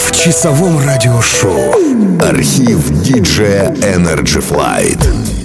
в часовом радиошоу. Архив диджея Energy Flight.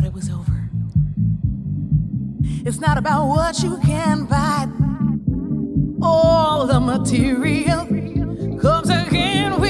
thought it was over. It's not about what you can buy. All the material comes again with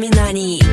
波何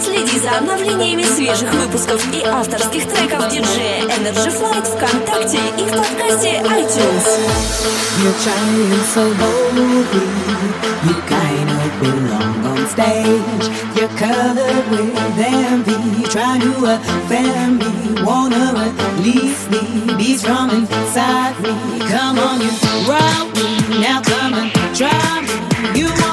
Следи за обновлениями свежих выпусков и авторских треков диджея Energy Flight ВКонтакте и в подкасте iTunes. You're trying so boldly, you kind of belong on stage. You're colored with envy, trying to offend me, wanna release me, beats from inside me. Come on, you rock me. now come and try me. You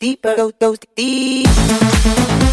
deeper, go, goes deep.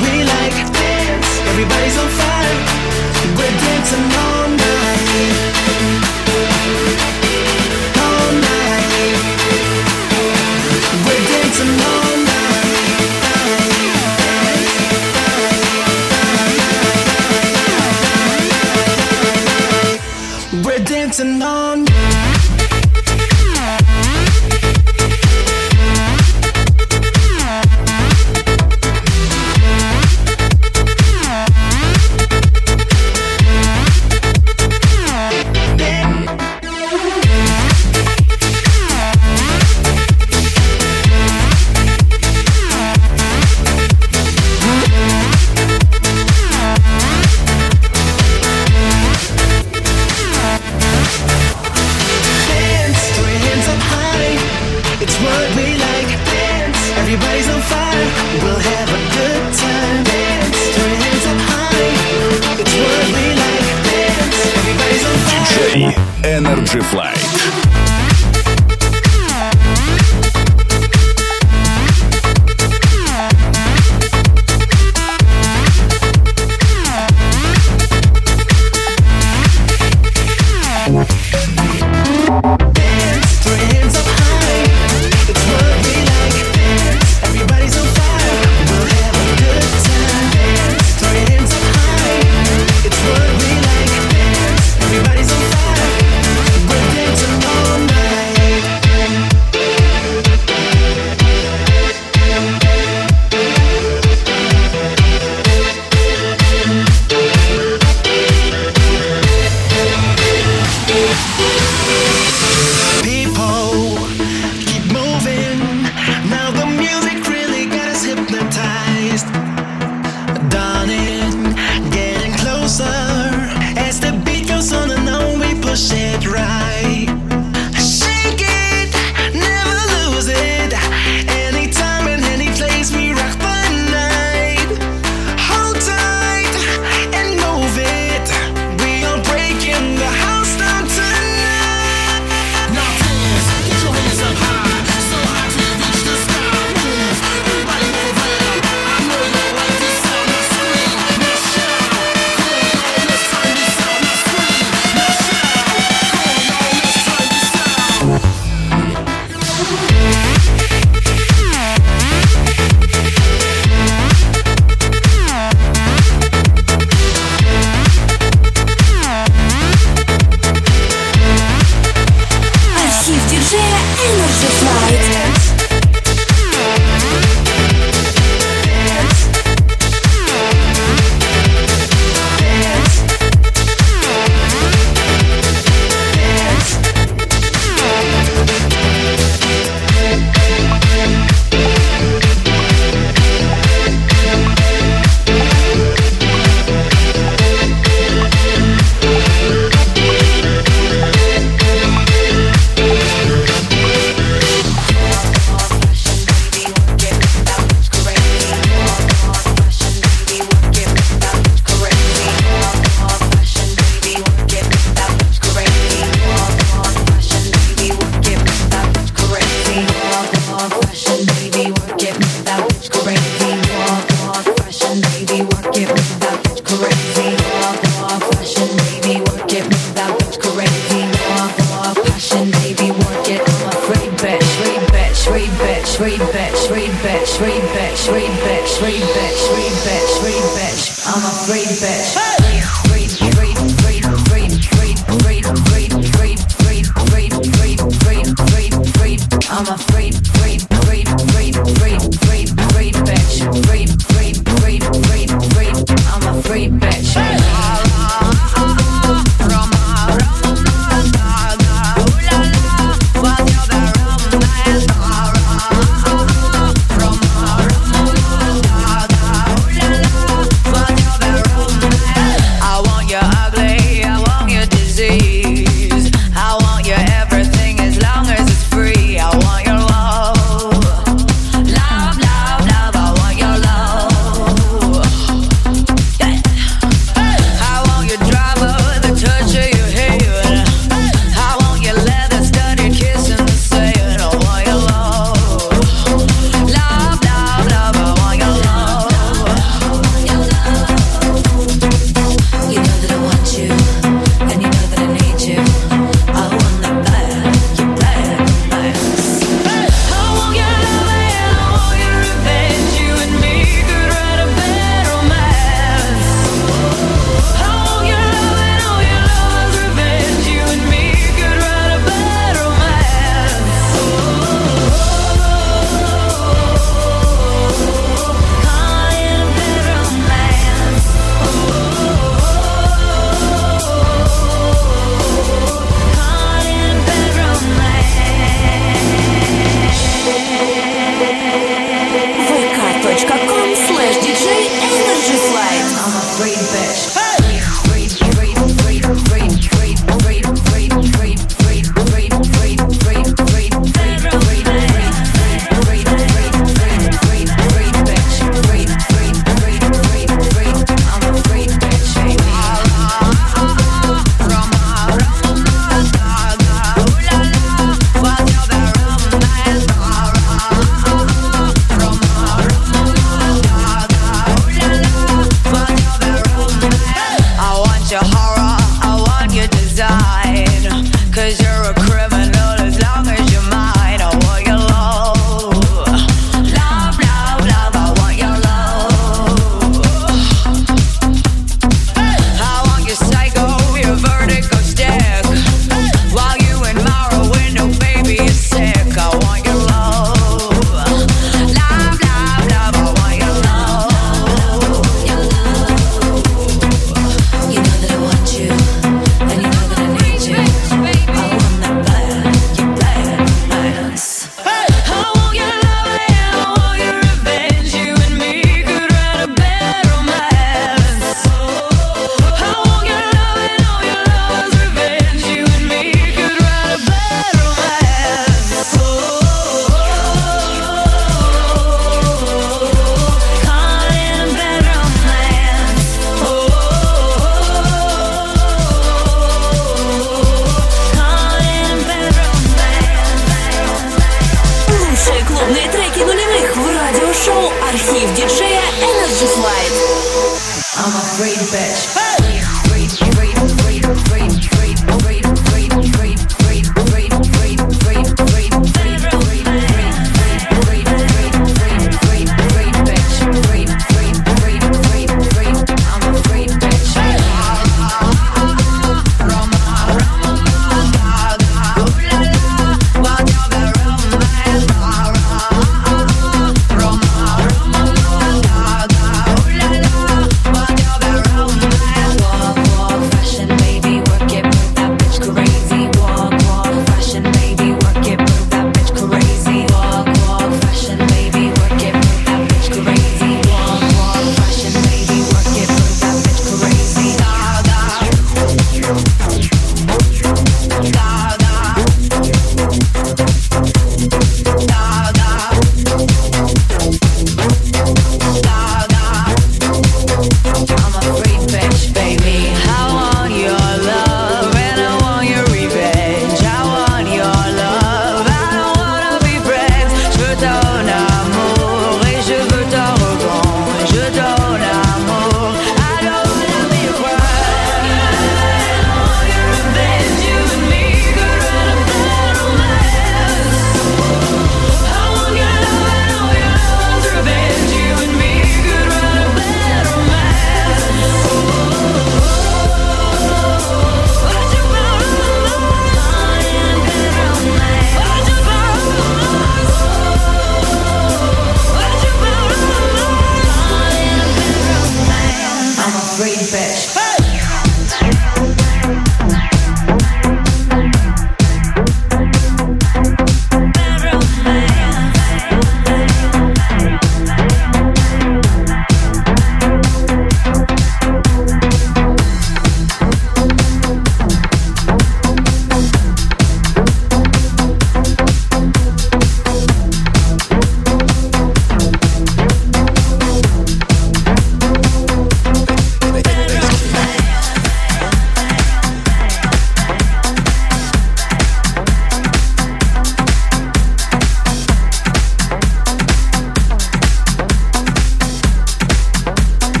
we like dance. Everybody's on fire. We're dancing all night. I'm a free bitch. I'm a free bitch. Free,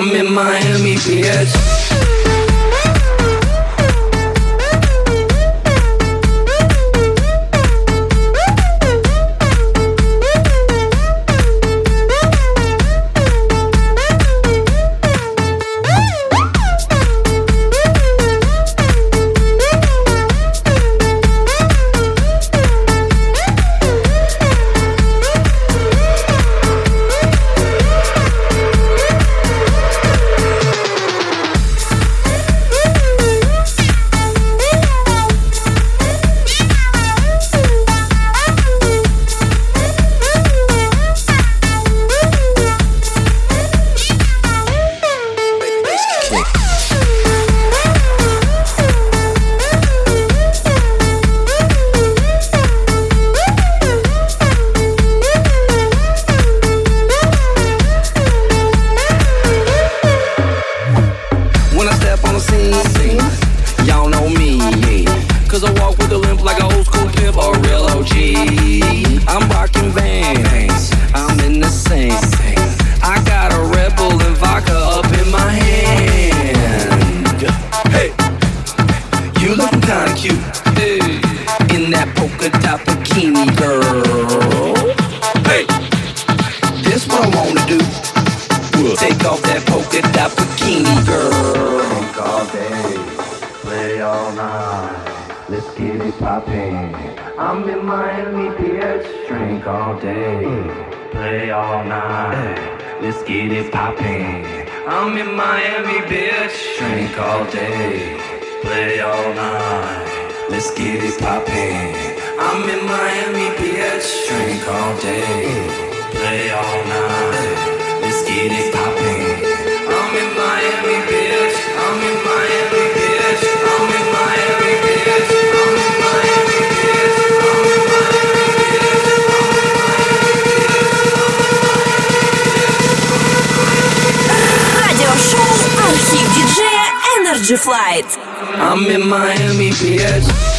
I'm in Miami, bitch. I'm in Miami, Beach, Drink all day, play all night. Let's get it poppin'. I'm in Miami, Beach. I'm in Miami, Beach. I'm in Miami, Beach. I'm in Miami, Beach. I'm in Miami, bitch. I'm in Miami. Радиошоу Архив диджея Energy Flight. I'm in Miami, bitch.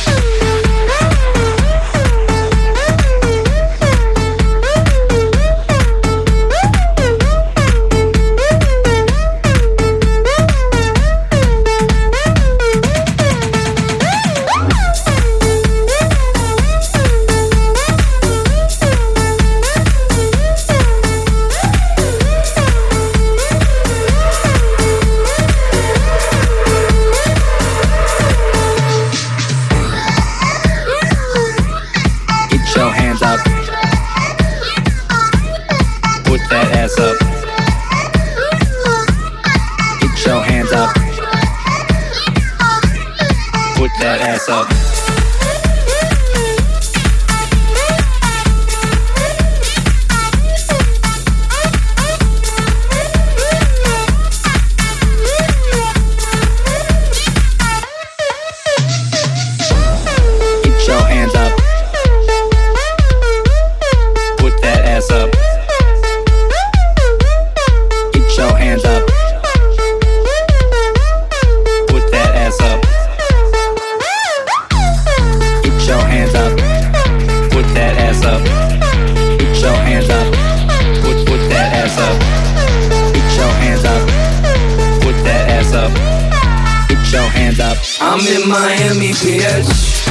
I'm in Miami, bitch.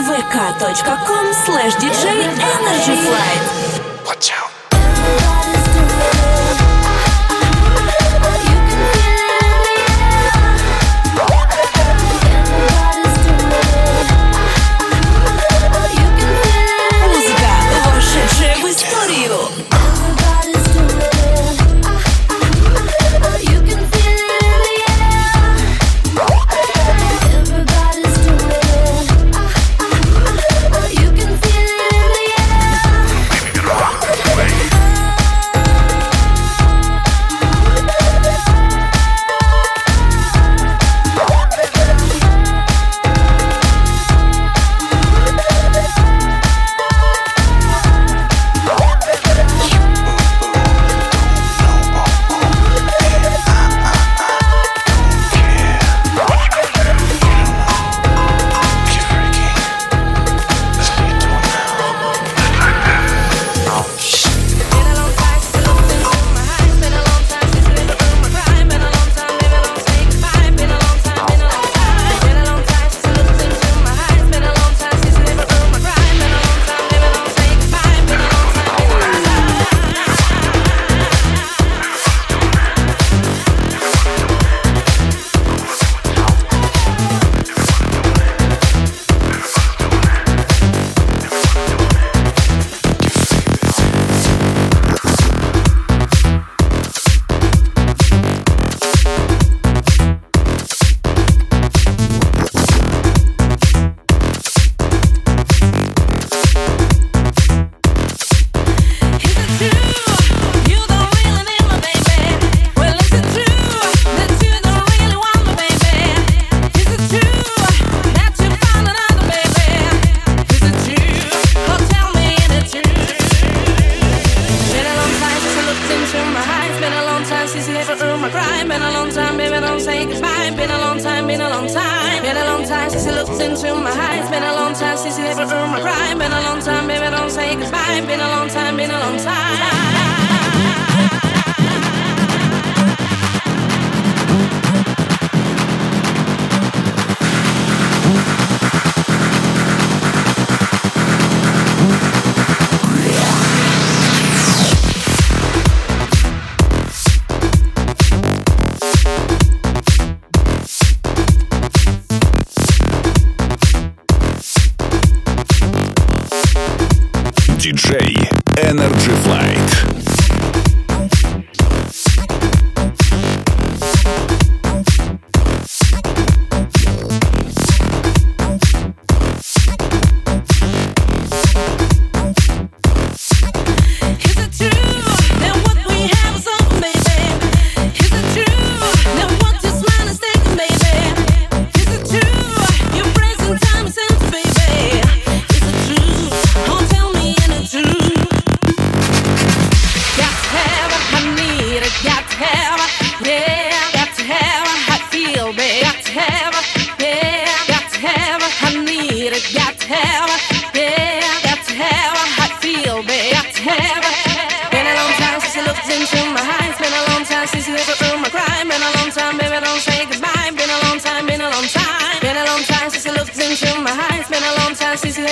vk.com slash DJ Energy Flight.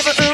never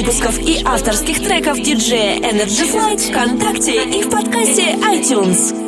выпусков и авторских треков диджея Energy Flight ВКонтакте и в подкасте iTunes.